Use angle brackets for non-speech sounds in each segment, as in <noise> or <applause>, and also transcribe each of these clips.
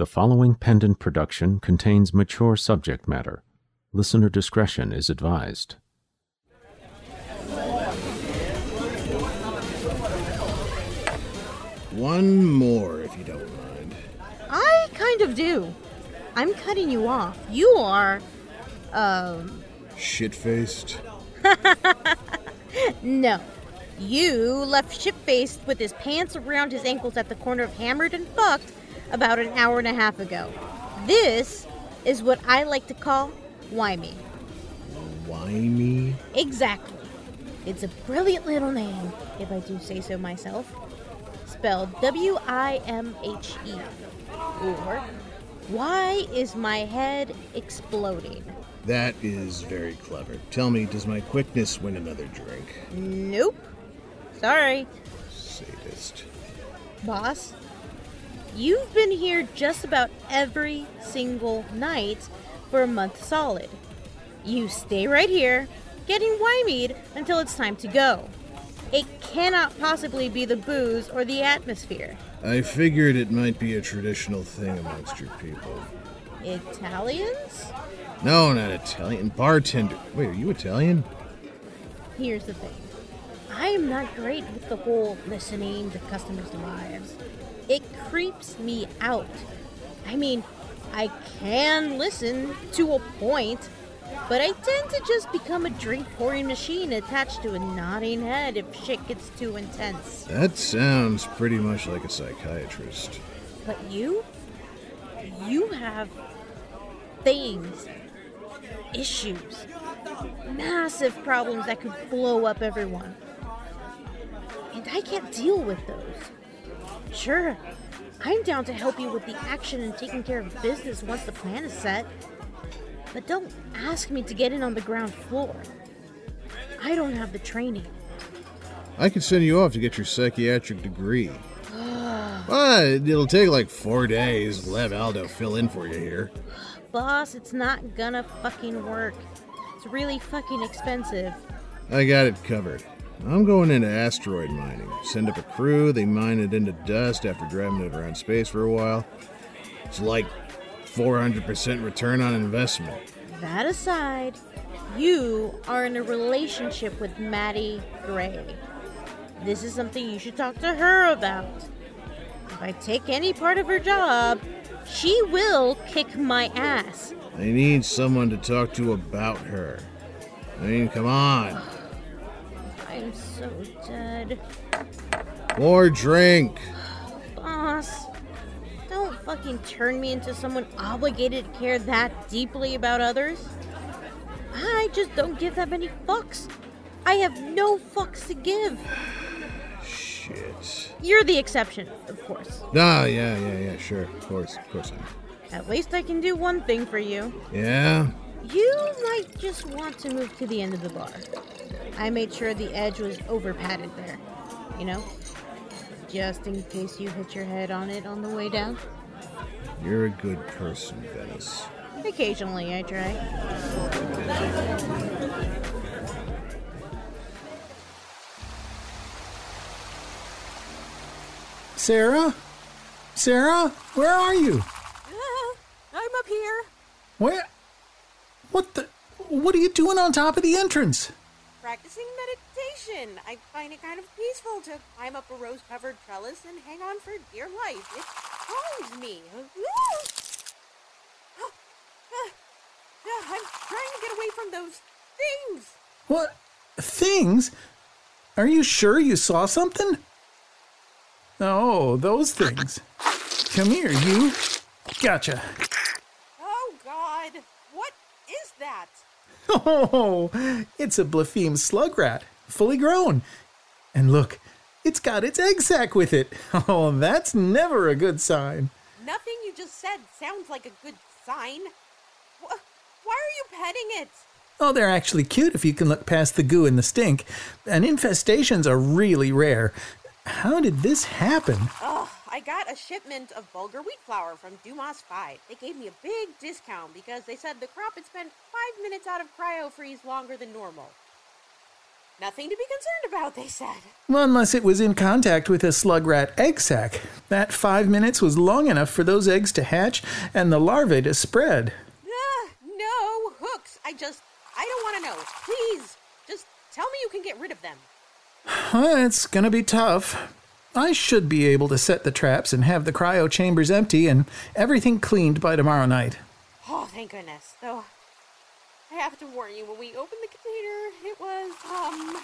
The following pendant production contains mature subject matter. Listener discretion is advised. One more, if you don't mind. I kind of do. I'm cutting you off. You are, um, Shit faced. <laughs> no. You left ship faced with his pants around his ankles at the corner of Hammered and Fucked about an hour and a half ago. This is what I like to call Wymie. Whiny. Exactly. It's a brilliant little name, if I do say so myself. Spelled W I M H E. Or, why is my head exploding? That is very clever. Tell me, does my quickness win another drink? Nope. Sorry, Sadist. boss. You've been here just about every single night for a month solid. You stay right here, getting wymied until it's time to go. It cannot possibly be the booze or the atmosphere. I figured it might be a traditional thing amongst your people. Italians? No, not Italian. Bartender. Wait, are you Italian? Here's the thing I am not great with the whole listening to customers' lives. It creeps me out. I mean, I can listen to a point, but I tend to just become a drink pouring machine attached to a nodding head if shit gets too intense. That sounds pretty much like a psychiatrist. But you? You have things, issues, massive problems that could blow up everyone. And I can't deal with those. Sure, I'm down to help you with the action and taking care of business once the plan is set. But don't ask me to get in on the ground floor. I don't have the training. I could send you off to get your psychiatric degree. But it'll take like four days. We'll have Aldo fill in for you here. <gasps> Boss, it's not gonna fucking work. It's really fucking expensive. I got it covered. I'm going into asteroid mining. Send up a crew, they mine it into dust after driving it around space for a while. It's like 400% return on investment. That aside, you are in a relationship with Maddie Gray. This is something you should talk to her about. If I take any part of her job, she will kick my ass. I need someone to talk to about her. I mean, come on. I'm so dead. More drink. Boss, don't fucking turn me into someone obligated to care that deeply about others. I just don't give that many fucks. I have no fucks to give. Shit. You're the exception, of course. Ah, yeah, yeah, yeah, sure. Of course, of course I am. At least I can do one thing for you. Yeah? You might just want to move to the end of the bar. I made sure the edge was over padded there. You know? Just in case you hit your head on it on the way down. You're a good person, Venice. Occasionally, I try. Sarah? Sarah? Where are you? I'm up here, Where? What the? What are you doing on top of the entrance? Practicing meditation. I find it kind of peaceful to climb up a rose covered trellis and hang on for dear life. It calms me. <gasps> I'm trying to get away from those things. What? Things? Are you sure you saw something? Oh, those things. Come here, you. Gotcha. Oh, God. What is that? Oh, <laughs> it's a Blapheme slug rat, fully grown. And look, it's got its egg sac with it. <laughs> Oh, that's never a good sign. Nothing you just said sounds like a good sign. Why are you petting it? Oh, they're actually cute if you can look past the goo and the stink. And infestations are really rare. How did this happen? Ugh, I got a shipment of bulgur wheat flour from Dumas 5. They gave me a big discount because they said the crop had spent five minutes out of cryo freeze longer than normal. Nothing to be concerned about, they said. Well, unless it was in contact with a slug rat egg sac. That five minutes was long enough for those eggs to hatch and the larvae to spread. Ah, no, Hooks. I just, I don't want to know. Please, just tell me you can get rid of them. Well, it's gonna be tough. I should be able to set the traps and have the cryo chambers empty and everything cleaned by tomorrow night. Oh, thank goodness. Though, I have to warn you, when we opened the container, it was, um.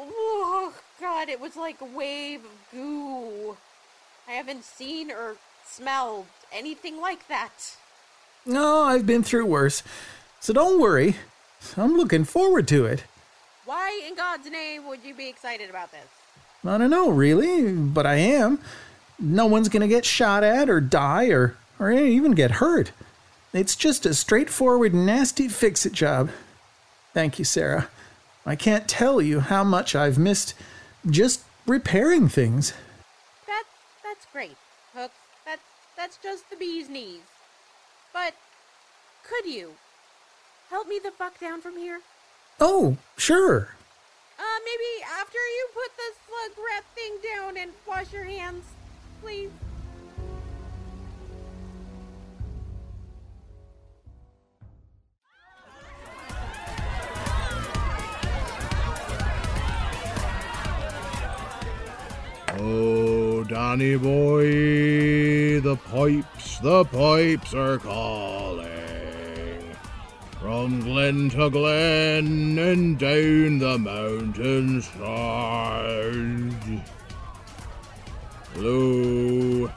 Oh, God, it was like a wave of goo. I haven't seen or smelled anything like that. No, I've been through worse. So don't worry. I'm looking forward to it. Why in God's name would you be excited about this? I don't know, really, but I am. No one's gonna get shot at or die or, or even get hurt. It's just a straightforward, nasty fix it job. Thank you, Sarah. I can't tell you how much I've missed just repairing things. That that's great, Hooks. That's that's just the bee's knees. But could you help me the fuck down from here? Oh, sure. Uh, maybe after you put the slug rat thing down and wash your hands, please. Oh, Danny boy, the pipes, the pipes are calling. From glen to glen and down the mountainside. Hello.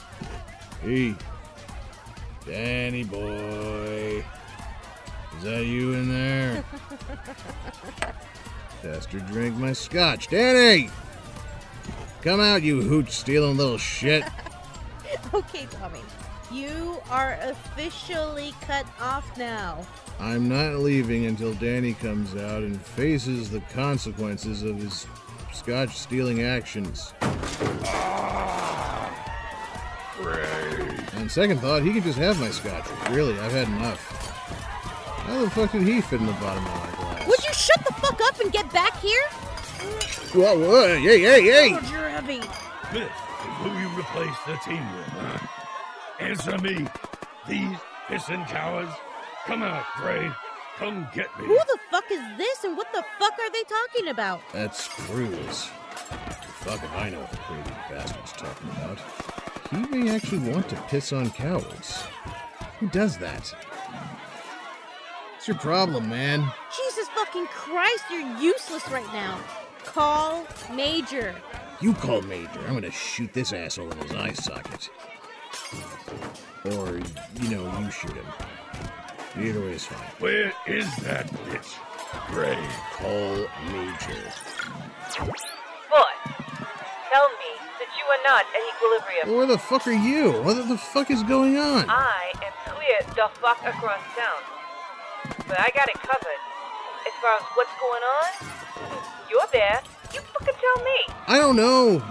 Hey. Danny boy. Is that you in there? <laughs> Tester drink my scotch. Danny! Come out, you hoot stealing little shit. <laughs> Okay, Tommy. You are officially cut off now. I'm not leaving until Danny comes out and faces the consequences of his scotch stealing actions. On second thought, he can just have my scotch. Really, I've had enough. How the fuck did he fit in the bottom of my glass? Would you shut the fuck up and get back here? Whoa, whoa, hey, hey, hey! God, you're heavy. This is who you replace the team with, huh? Answer me. These pissing cowards. Come out, Gray. Come get me. Who the fuck is this and what the fuck are they talking about? That's Cruz. Fuck if I know what the crazy bastard's talking about. He may actually want to piss on cowards. Who does that? What's your problem, man? Jesus fucking Christ, you're useless right now. Call Major. You call Major. I'm gonna shoot this asshole in his eye socket. Or, you know, you shoot him. Either way is fine. Where is that bitch? Gray. Call Major. Boy, tell me that you are not at equilibrium. Where the fuck are you? What the fuck is going on? I am clear the fuck across town. But I got it covered. As far as what's going on, you're there. You fucking tell me. I don't know.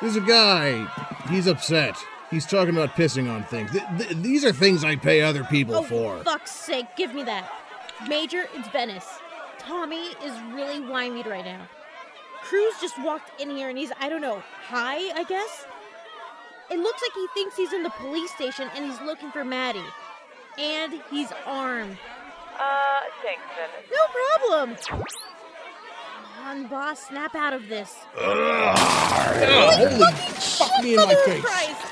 There's a guy. He's upset. He's talking about pissing on things. Th- th- these are things I pay other people Oh, for. fuck's sake, give me that. Major, it's Venice. Tommy is really whinied right now. Cruz just walked in here and he's, I don't know, high, I guess? It looks like he thinks he's in the police station and he's looking for Maddie. And he's armed. Uh, thanks, Venice. No problem. Come on, boss, snap out of this. Oh, holy fuck me in my face. Christ.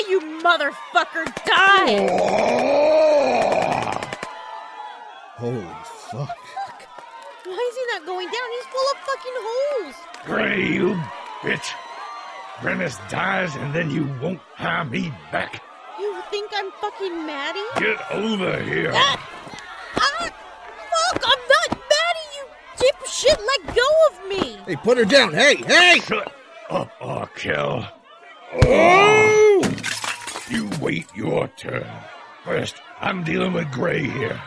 Die, you motherfucker, die! Holy fuck. Why is he not going down? He's full of fucking holes. Gray, you bitch. Rennis dies and then you won't hire me back. You think I'm fucking Maddie? Get over here. Ah! Ah! Fuck! I'm not Maddie, you dipshit! Let go of me! Hey, put her down. Hey, hey! Shut up, Arkell. Oh! Wait your turn. First, I'm dealing with Gray here.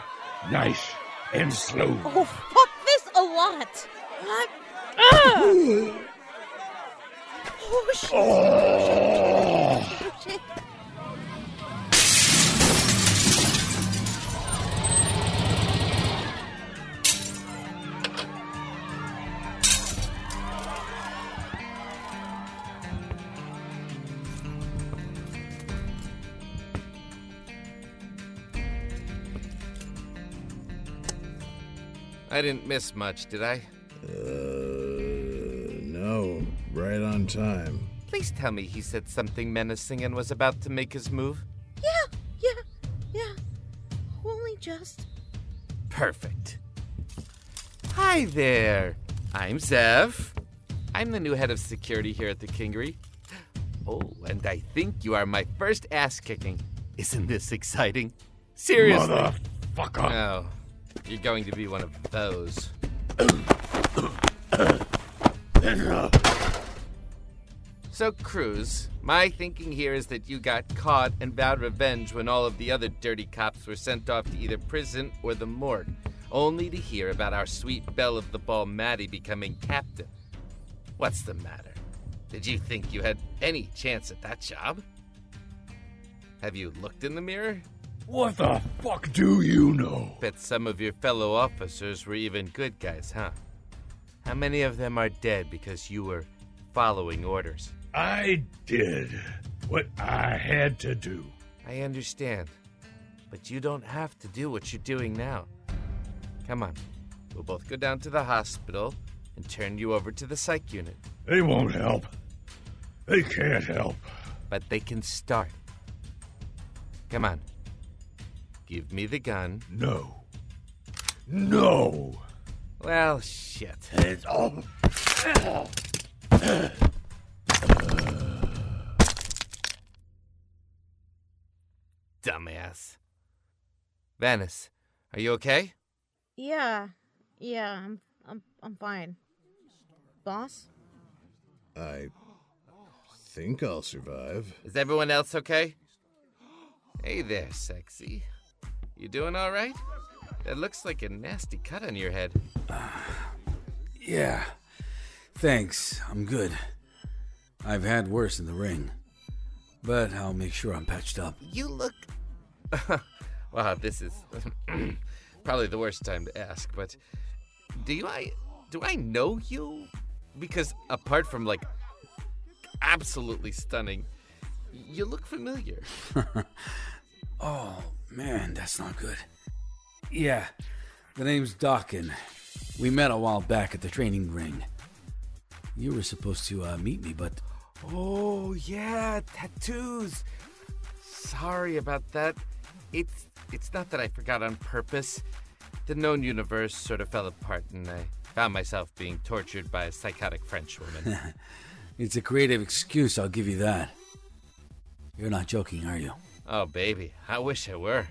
Nice and slow. Oh, fuck this a lot! What? Ah! Oh, shit. Oh, I didn't miss much, did I? Uh, no, right on time. Please tell me he said something menacing and was about to make his move. Yeah, yeah, yeah. Only just. Perfect. Hi there. I'm Zeff. I'm the new head of security here at the Kingery. Oh, and I think you are my first ass kicking. Isn't this exciting? Seriously. Motherfucker. Oh, you're going to be one of those. So, Cruz, my thinking here is that you got caught and vowed revenge when all of the other dirty cops were sent off to either prison or the morgue, only to hear about our sweet belle of the ball Maddie becoming captain. What's the matter? Did you think you had any chance at that job? Have you looked in the mirror? What the fuck do you know? Bet some of your fellow officers were even good guys, huh? How many of them are dead because you were following orders? I did what I had to do. I understand. But you don't have to do what you're doing now. Come on. We'll both go down to the hospital and turn you over to the psych unit. They won't help. They can't help. But they can start. Come on. Give me the gun. No. No. Well, shit. It's all. Dumbass. Venice, are you okay? Yeah, yeah. I'm, I'm, I'm fine. Boss. I think I'll survive. Is everyone else okay? Hey there, sexy. You doing all right? That looks like a nasty cut on your head. <sighs> Yeah. Thanks. I'm good. I've had worse in the ring. But I'll make sure I'm patched up. You look. <laughs> wow, this is <clears throat> probably the worst time to ask, but do you I do I know you? Because apart from like absolutely stunning, you look familiar. <laughs> Oh, man, that's not good. Yeah, the name's Dakin. We met a while back at the training ring. You were supposed to uh, meet me, but Oh yeah, tattoos. Sorry about that. It's it's not that I forgot on purpose. The known universe sort of fell apart, and I found myself being tortured by a psychotic French woman. <laughs> it's a creative excuse, I'll give you that. You're not joking, are you? Oh baby, I wish I were.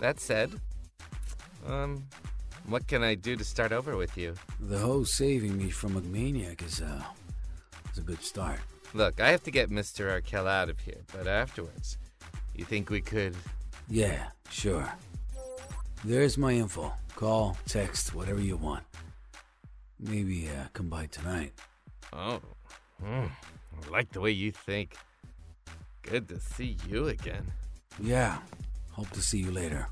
That said, um, what can I do to start over with you? The whole saving me from a maniac is, uh, is a good start. Look, I have to get Mr. Arkell out of here, but afterwards, you think we could? Yeah, sure. There's my info. Call, text, whatever you want. Maybe uh, come by tonight. Oh, hmm, I like the way you think. Good to see you again. Yeah. Hope to see you later.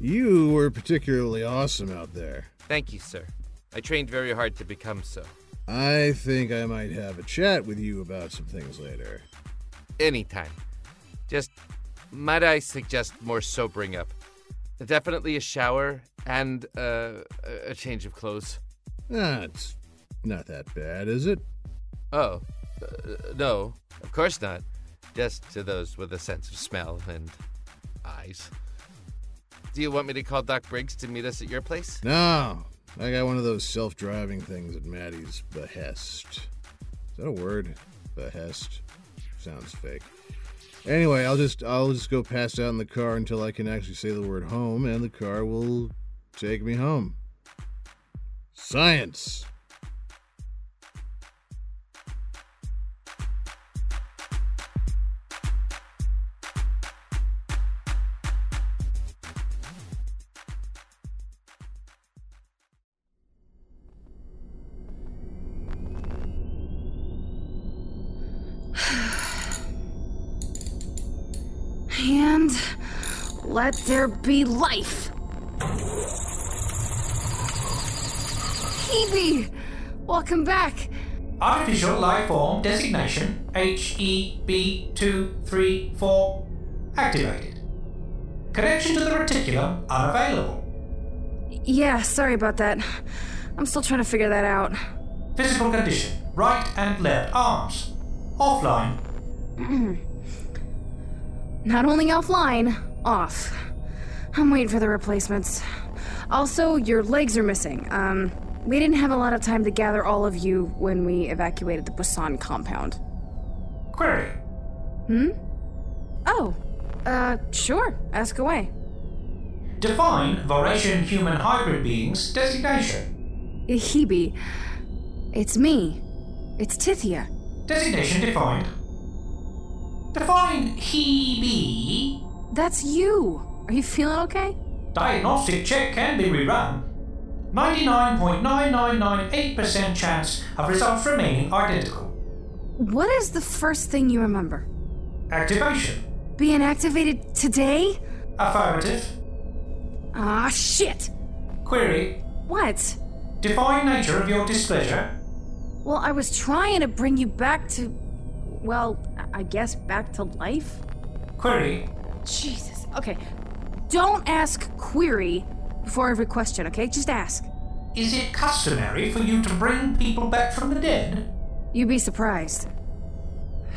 You were particularly awesome out there. Thank you, sir. I trained very hard to become so. I think I might have a chat with you about some things later. Anytime. Just, might I suggest more sobering up? Definitely a shower and uh, a- a change of clothes. Ah, it's not that bad, is it? Oh, uh, no, of course not. Just to those with a sense of smell and eyes. Do you want me to call Doc Briggs to meet us at your place? No, I got one of those self-driving things at Maddie's behest. Is that a word? Behest. Sounds fake. Anyway, I'll just I'll just go pass out in the car until I can actually say the word home, and the car will take me home. Science. And let there be life. Hebe! Welcome back. Artificial life form designation HEB234 activated. Connection to the reticulum unavailable. Yeah, sorry about that. I'm still trying to figure that out. Physical condition right and left arms. Offline. <clears throat> Not only offline, off. I'm waiting for the replacements. Also, your legs are missing. Um, we didn't have a lot of time to gather all of you when we evacuated the Busan compound. Query. Hmm? Oh, uh, sure. Ask away. Define Vorasian human hybrid beings designation. Hebe. It's me. It's Tithia. Designation defined. Define Hebe. That's you. Are you feeling okay? Diagnostic check can be rerun. 99.9998% chance of results remaining identical. What is the first thing you remember? Activation. Being activated today? Affirmative. Ah, shit! Query. What? Define nature of your displeasure. Well, I was trying to bring you back to. Well, I guess back to life? Query. Jesus. Okay. Don't ask query before every question, okay? Just ask. Is it customary for you to bring people back from the dead? You'd be surprised.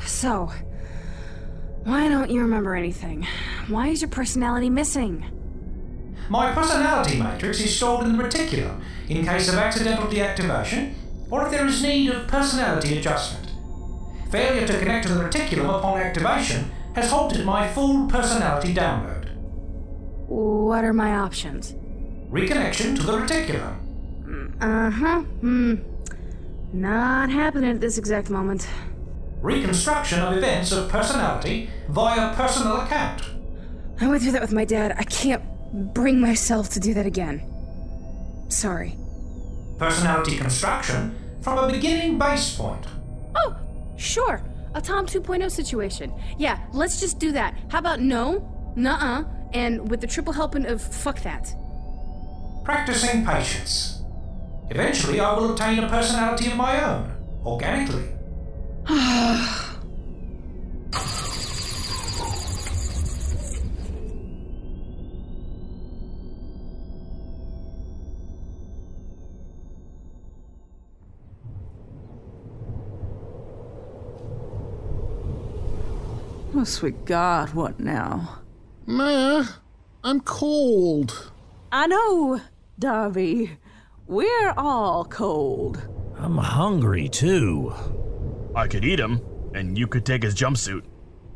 So, why don't you remember anything? Why is your personality missing? My personality matrix is stored in the reticulum in case of accidental deactivation or if there is need of personality adjustment. Failure to connect to the reticulum upon activation has halted my full personality download. What are my options? Reconnection to the reticulum. Uh huh. Hmm. Not happening at this exact moment. Reconstruction of events of personality via personal account. I went through that with my dad. I can't bring myself to do that again. Sorry. Personality construction from a beginning base point. Oh, sure. A Tom 2.0 situation. Yeah, let's just do that. How about no, nuh uh, and with the triple helping of fuck that? Practicing patience. Eventually, I will obtain a personality of my own, organically. <sighs> <sighs> Oh, sweet God, what now? Ma, I'm cold. I know, Darby. We're all cold. I'm hungry too. I could eat him, and you could take his jumpsuit.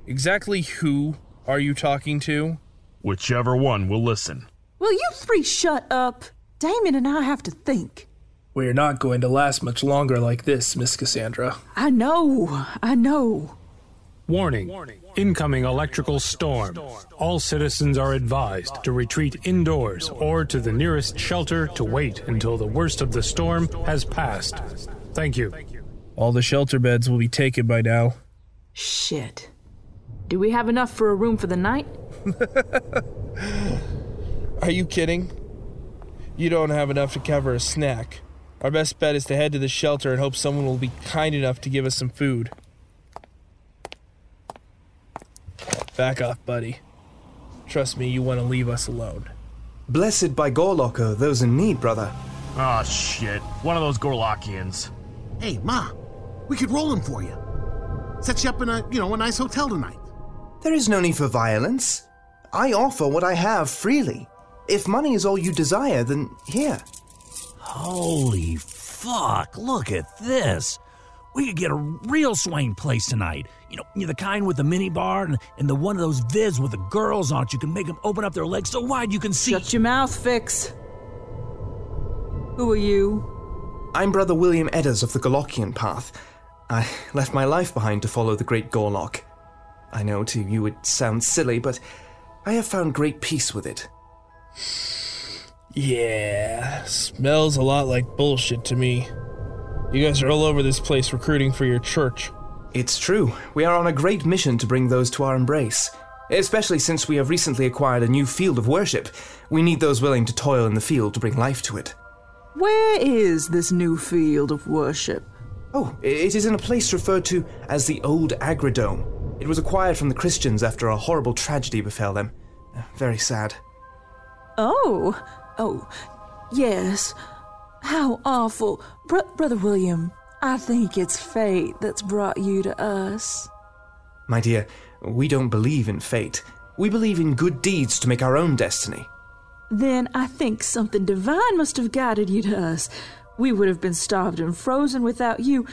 Exactly who are you talking to? Whichever one will listen. Will you three shut up? Damon and I have to think. We're not going to last much longer like this, Miss Cassandra. I know, I know. Warning. Incoming electrical storm. All citizens are advised to retreat indoors or to the nearest shelter to wait until the worst of the storm has passed. Thank you. All the shelter beds will be taken by now. Shit. Do we have enough for a room for the night? <laughs> Are you kidding? You don't have enough to cover a snack. Our best bet is to head to the shelter and hope someone will be kind enough to give us some food. Back off, buddy. Trust me, you want to leave us alone. Blessed by Gorlock those in need, brother. Oh shit. One of those Gorlockians. Hey, Ma, we could roll him for you. Set you up in a, you know, a nice hotel tonight. There is no need for violence. I offer what I have freely. If money is all you desire, then here. Holy fuck, look at this. We could get a real swing place tonight. You know, you're the kind with the mini bar and, and the one of those vids with the girls on it. You can make them open up their legs so wide you can see. Shut your mouth, Fix. Who are you? I'm Brother William Edders of the Gorlockian Path. I left my life behind to follow the great Gorlock. I know to you it sounds silly, but I have found great peace with it. Yeah, smells a lot like bullshit to me. You guys are all over this place recruiting for your church. It's true. We are on a great mission to bring those to our embrace. Especially since we have recently acquired a new field of worship. We need those willing to toil in the field to bring life to it. Where is this new field of worship? Oh, it is in a place referred to as the Old Agridome. It was acquired from the Christians after a horrible tragedy befell them. Very sad. Oh, oh, Yes. How awful. Br- Brother William, I think it's fate that's brought you to us. My dear, we don't believe in fate. We believe in good deeds to make our own destiny. Then I think something divine must have guided you to us. We would have been starved and frozen without you.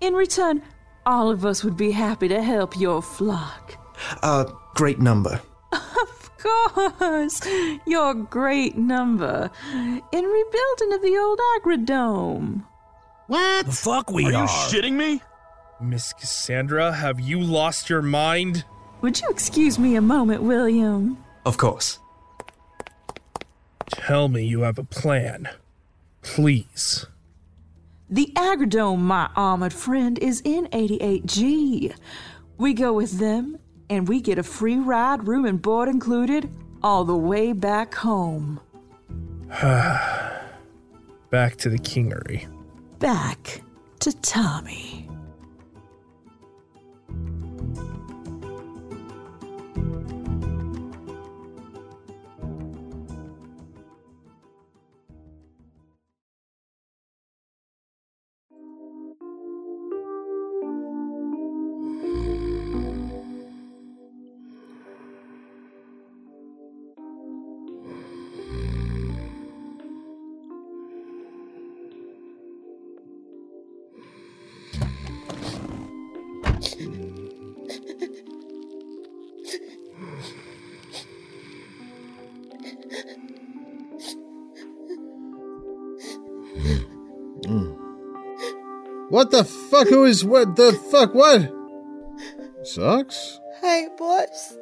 In return, all of us would be happy to help your flock. A great number. <laughs> Of course, your great number in rebuilding of the old Agridome. What? The fuck we Are Are you shitting me? Miss Cassandra, have you lost your mind? Would you excuse me a moment, William? Of course. Tell me you have a plan. Please. The Agridome, my armored friend, is in 88G. We go with them, and we get a free ride, room and board included, all the way back home. <sighs> Back to the kingery. Back to Tommy. What the fuck? Who is what the fuck? What? Socks? Hey, boss.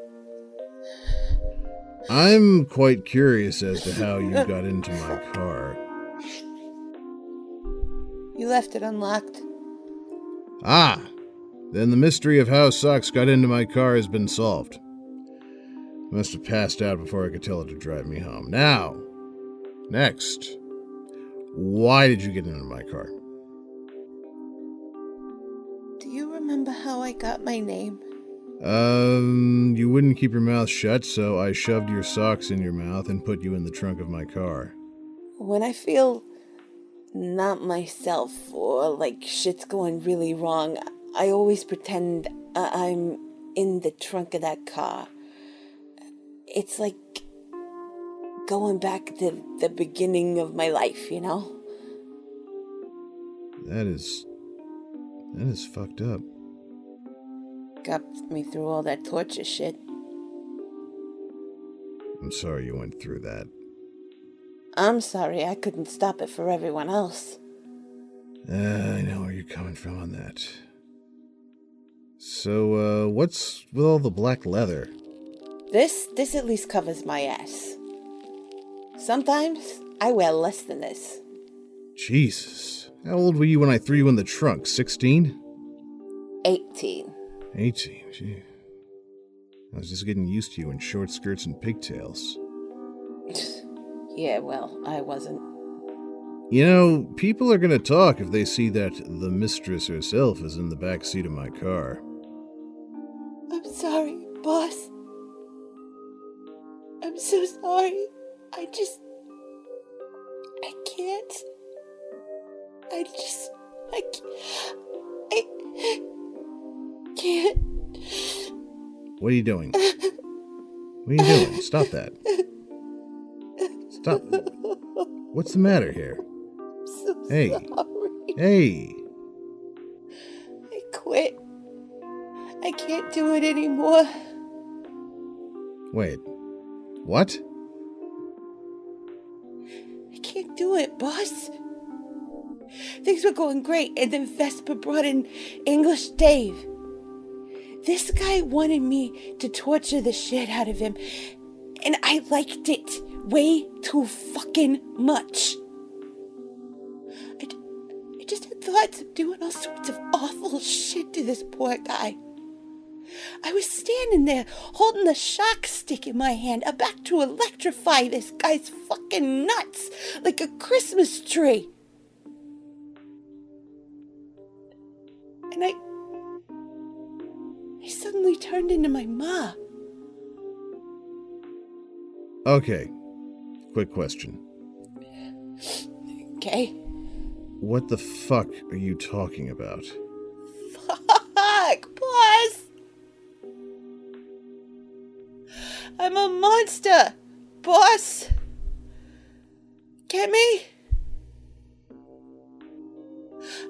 I'm quite curious as to how you got into my <laughs> car. You left it unlocked. Ah, then the mystery of how Socks got into my car has been solved. Must have passed out before I could tell it to drive me home. Now, next, why did you get into my car? How I got my name? Um, you wouldn't keep your mouth shut, so I shoved your socks in your mouth and put you in the trunk of my car. When I feel not myself or like shit's going really wrong, I always pretend I- I'm in the trunk of that car. It's like going back to the beginning of my life, you know? That is. That is fucked up. Got me through all that torture shit. I'm sorry you went through that. I'm sorry I couldn't stop it for everyone else. Uh, I know where you're coming from on that. So, uh, what's with all the black leather? This this at least covers my ass. Sometimes I wear less than this. Jesus. How old were you when I threw you in the trunk? 16? 18. 18. Gee. I was just getting used to you in short skirts and pigtails. <laughs> Yeah, well, I wasn't. You know, people are gonna talk if they see that the mistress herself is in the back seat of my car. You doing? What are you doing? Stop that. Stop. What's the matter here? So Hey. sorry. Hey. I quit. I can't do it anymore. Wait. What? I can't do it, boss. Things were going great, and then Vespa brought in English Dave. This guy wanted me to torture the shit out of him, and I liked it way too fucking much. I, I just had thoughts of doing all sorts of awful shit to this poor guy. I was standing there holding the shock stick in my hand, about to electrify this guy's fucking nuts like a Christmas tree. And I. I suddenly turned into my ma. Okay. Quick question. Okay? What the fuck are you talking about? Fuck, boss! I'm a monster, boss! Get me?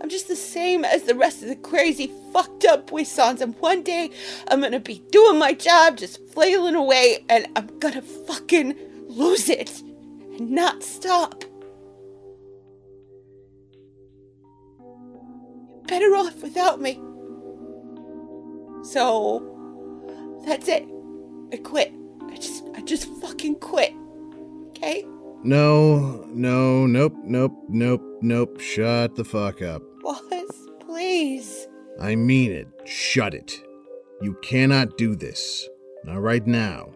I'm just the same as the rest of the crazy, fucked up puissants, and one day I'm gonna be doing my job, just flailing away, and I'm gonna fucking lose it and not stop. You're better off without me. So, that's it. I quit. I just, I just fucking quit. Okay? No, no, nope, nope, nope, nope. Shut the fuck up. Boss, please. I mean it. Shut it. You cannot do this. Not right now.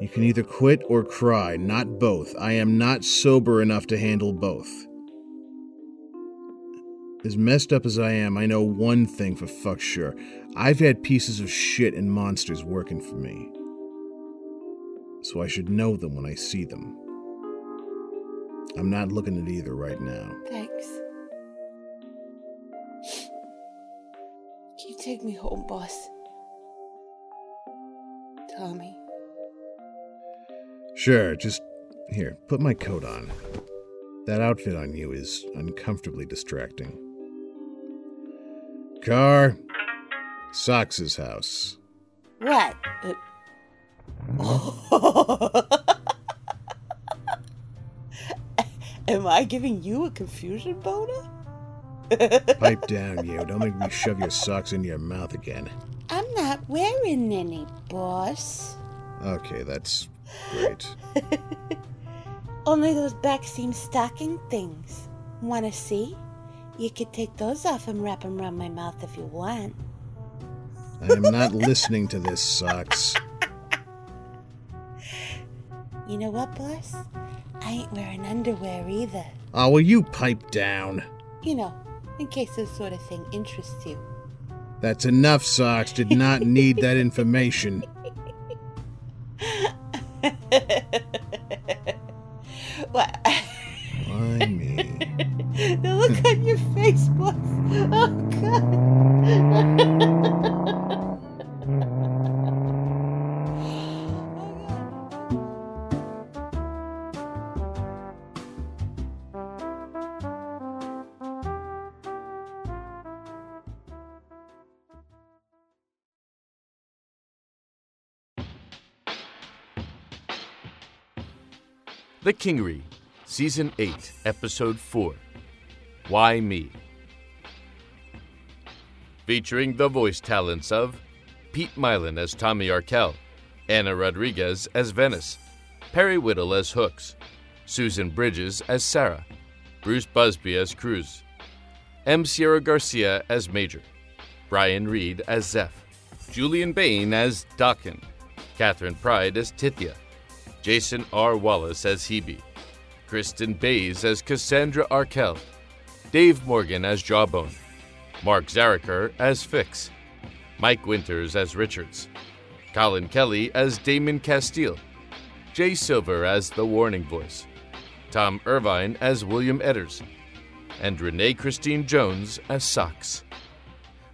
You can either quit or cry, not both. I am not sober enough to handle both. As messed up as I am, I know one thing for fuck sure. I've had pieces of shit and monsters working for me. So I should know them when I see them. I'm not looking at either right now. Thanks. Can you take me home, boss? Tommy. Sure, just here, put my coat on. That outfit on you is uncomfortably distracting. Car, Socks's house. What? Uh, <laughs> Am I giving you a confusion boner? <laughs> Pipe down, you. Don't make me shove your socks in your mouth again. I'm not wearing any, boss. Okay, that's great. <laughs> Only those back seam stocking things. Wanna see? You could take those off and wrap them around my mouth if you want. I am not listening to this, Socks. You know what, boss? I ain't wearing underwear either. Ah, oh, will you pipe down? You know, in case this sort of thing interests you. That's enough, Socks. Did not need that <laughs> information. <laughs> Kingery, Season 8, Episode 4 Why Me? Featuring the voice talents of Pete Mylan as Tommy Arkell, Anna Rodriguez as Venice, Perry Whittle as Hooks, Susan Bridges as Sarah, Bruce Busby as Cruz, M. Sierra Garcia as Major, Brian Reed as Zeph, Julian Bain as Dakin, Catherine Pride as Tithia, Jason R. Wallace as Hebe, Kristen Bays as Cassandra Arkell, Dave Morgan as Jawbone, Mark Zariker as Fix, Mike Winters as Richards, Colin Kelly as Damon Castile, Jay Silver as the Warning Voice, Tom Irvine as William Edders, and Renee Christine Jones as Socks.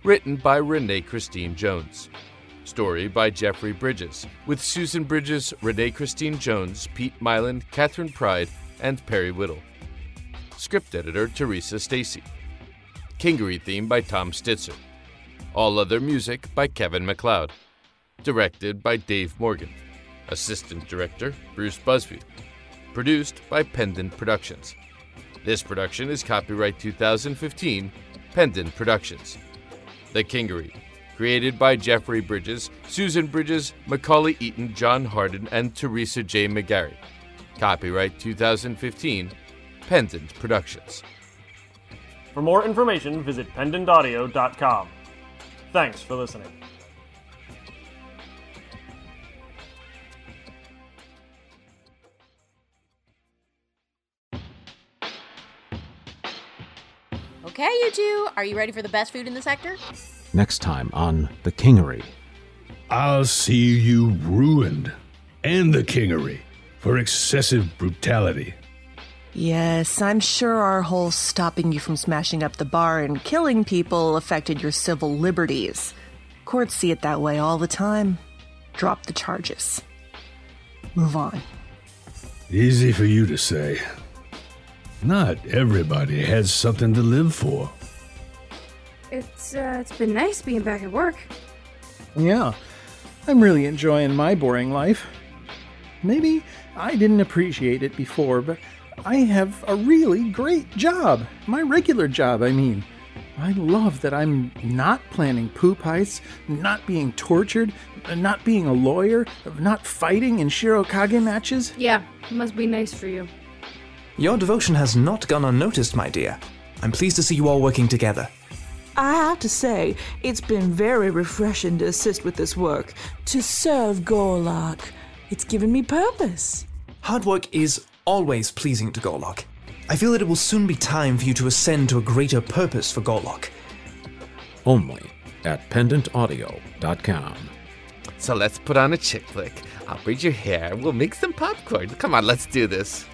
Written by Renee Christine Jones. Story by Jeffrey Bridges, with Susan Bridges, Renee Christine Jones, Pete Myland, Catherine Pride, and Perry Whittle. Script editor Teresa Stacy. Kingery theme by Tom Stitzer. All other music by Kevin MacLeod. Directed by Dave Morgan. Assistant director Bruce Busby. Produced by Pendant Productions. This production is copyright 2015, Pendant Productions. The Kingery, created by Jeffrey Bridges, Susan Bridges, Macaulay Eaton, John Harden, and Teresa J. McGarry. Copyright 2015, Pendant Productions. For more information, visit pendantaudio.com. Thanks for listening. Okay, you two, are you ready for the best food in the sector? Next time on The Kingery. I'll see you ruined, and the kingery, for excessive brutality. Yes, I'm sure our whole stopping you from smashing up the bar and killing people affected your civil liberties. Courts see it that way all the time. Drop the charges. Move on. Easy for you to say. Not everybody has something to live for. It's uh, it's been nice being back at work. Yeah, I'm really enjoying my boring life. Maybe I didn't appreciate it before, but I have a really great job. My regular job, I mean. I love that I'm not planning poop heists, not being tortured, not being a lawyer, not fighting in Shirokage matches. Yeah, must be nice for you. Your devotion has not gone unnoticed, my dear. I'm pleased to see you all working together. I have to say, it's been very refreshing to assist with this work, to serve Gorlock. It's given me purpose. Hard work is always pleasing to Gorlock. I feel that it will soon be time for you to ascend to a greater purpose for Gorlock. Only at pendantaudio.com. So let's put on a chick flick. I'll braid your hair. We'll make some popcorn. Come on, let's do this.